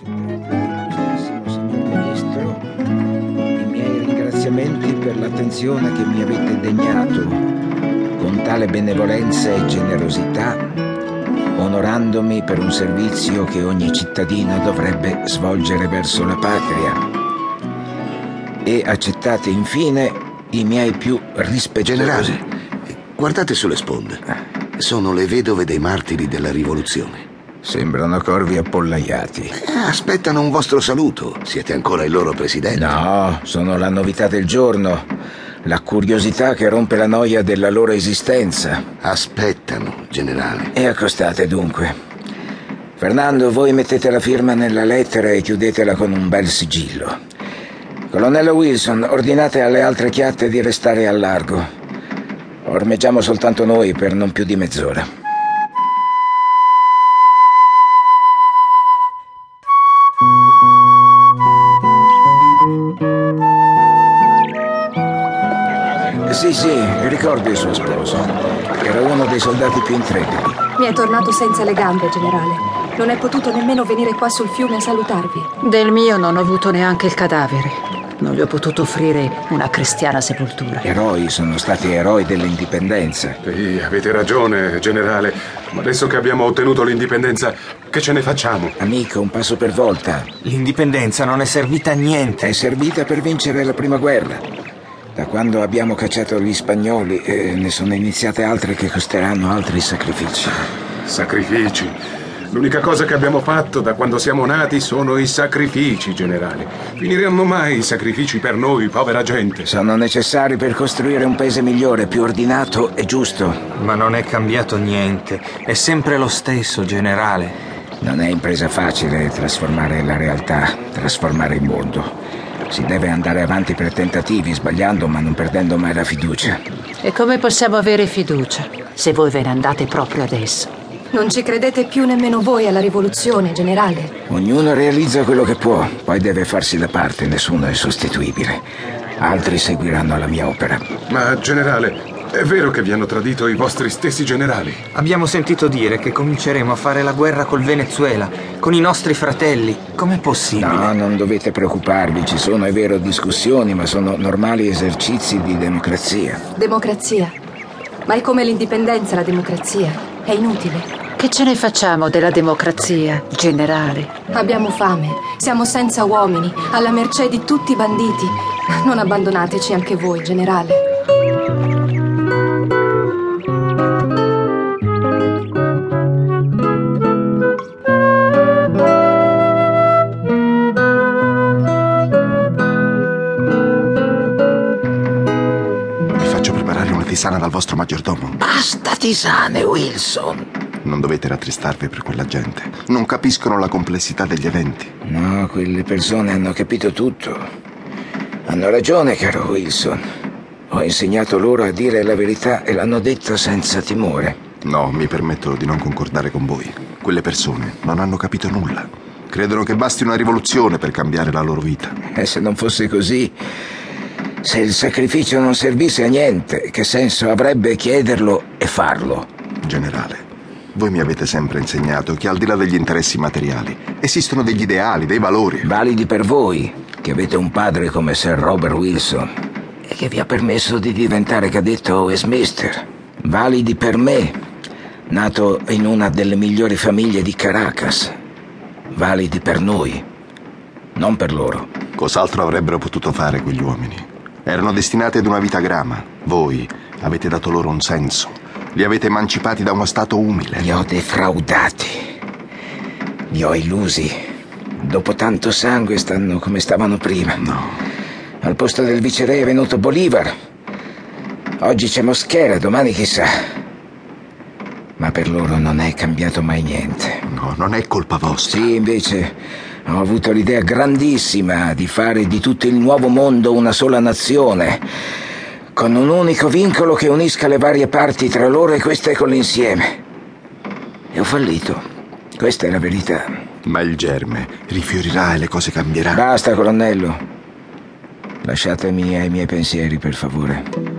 Excellentísimo signor Ministro, i miei ringraziamenti per l'attenzione che mi avete degnato con tale benevolenza e generosità, onorandomi per un servizio che ogni cittadino dovrebbe svolgere verso la patria. E accettate infine i miei più rispettosi... Generale, guardate sulle sponde. Sono le vedove dei martiri della rivoluzione. Sembrano corvi appollaiati. Eh, aspettano un vostro saluto. Siete ancora il loro presidente. No, sono la novità del giorno, la curiosità che rompe la noia della loro esistenza. Aspettano, generale. E accostate dunque. Fernando, voi mettete la firma nella lettera e chiudetela con un bel sigillo. Colonnello Wilson, ordinate alle altre chiatte di restare al largo. Ormeggiamo soltanto noi per non più di mezz'ora. Sì, sì, ricordo il suo sposo. Era uno dei soldati più intrepidi. Mi è tornato senza le gambe, generale. Non è potuto nemmeno venire qua sul fiume a salutarvi. Del mio non ho avuto neanche il cadavere. Non gli ho potuto offrire una cristiana sepoltura. Eroi sono stati eroi dell'indipendenza. Sì, avete ragione, generale. Ma adesso che abbiamo ottenuto l'indipendenza, che ce ne facciamo? Amico, un passo per volta. L'indipendenza non è servita a niente. È servita per vincere la prima guerra. Da quando abbiamo cacciato gli spagnoli eh, ne sono iniziate altre che costeranno altri sacrifici. Sacrifici. L'unica cosa che abbiamo fatto da quando siamo nati sono i sacrifici, generale. Finiranno mai i sacrifici per noi, povera gente? Sono necessari per costruire un paese migliore, più ordinato e giusto. Ma non è cambiato niente. È sempre lo stesso, generale. Non è impresa facile trasformare la realtà, trasformare il mondo. Si deve andare avanti per tentativi, sbagliando ma non perdendo mai la fiducia. E come possiamo avere fiducia se voi ve ne andate proprio adesso? Non ci credete più nemmeno voi alla rivoluzione, generale. Ognuno realizza quello che può, poi deve farsi da parte, nessuno è sostituibile. Altri seguiranno la mia opera. Ma, generale, è vero che vi hanno tradito i vostri stessi generali? Abbiamo sentito dire che cominceremo a fare la guerra col Venezuela, con i nostri fratelli. Com'è possibile? No, non dovete preoccuparvi, ci sono, è vero, discussioni, ma sono normali esercizi di democrazia. Democrazia. Ma è come l'indipendenza la democrazia. È inutile. Che ce ne facciamo della democrazia, generale? Abbiamo fame, siamo senza uomini, alla mercé di tutti i banditi. Non abbandonateci anche voi, generale. Tisana dal vostro maggiordomo. Basta tisane, Wilson. Non dovete rattristarvi per quella gente. Non capiscono la complessità degli eventi. No, quelle persone hanno capito tutto. Hanno ragione, caro Wilson. Ho insegnato loro a dire la verità e l'hanno detta senza timore. No, mi permetto di non concordare con voi. Quelle persone non hanno capito nulla. Credono che basti una rivoluzione per cambiare la loro vita. E se non fosse così, se il sacrificio non servisse a niente, che senso avrebbe chiederlo e farlo? Generale, voi mi avete sempre insegnato che al di là degli interessi materiali esistono degli ideali, dei valori. Validi per voi, che avete un padre come Sir Robert Wilson e che vi ha permesso di diventare cadetto a Westminster. Validi per me, nato in una delle migliori famiglie di Caracas. Validi per noi, non per loro. Cos'altro avrebbero potuto fare quegli uomini? Erano destinati ad una vita grama. Voi avete dato loro un senso. Li avete emancipati da uno stato umile. Li ho defraudati. Li ho illusi. Dopo tanto sangue stanno come stavano prima. No. Al posto del viceré è venuto Bolivar. Oggi c'è Moschera, domani chissà. Ma per loro non è cambiato mai niente. No, non è colpa vostra. Sì, invece ho avuto l'idea grandissima di fare di tutto il nuovo mondo una sola nazione, con un unico vincolo che unisca le varie parti tra loro e queste con l'insieme. E ho fallito. Questa è la verità. Ma il germe rifiorirà e le cose cambieranno. Basta, colonnello. Lasciatemi ai miei pensieri, per favore.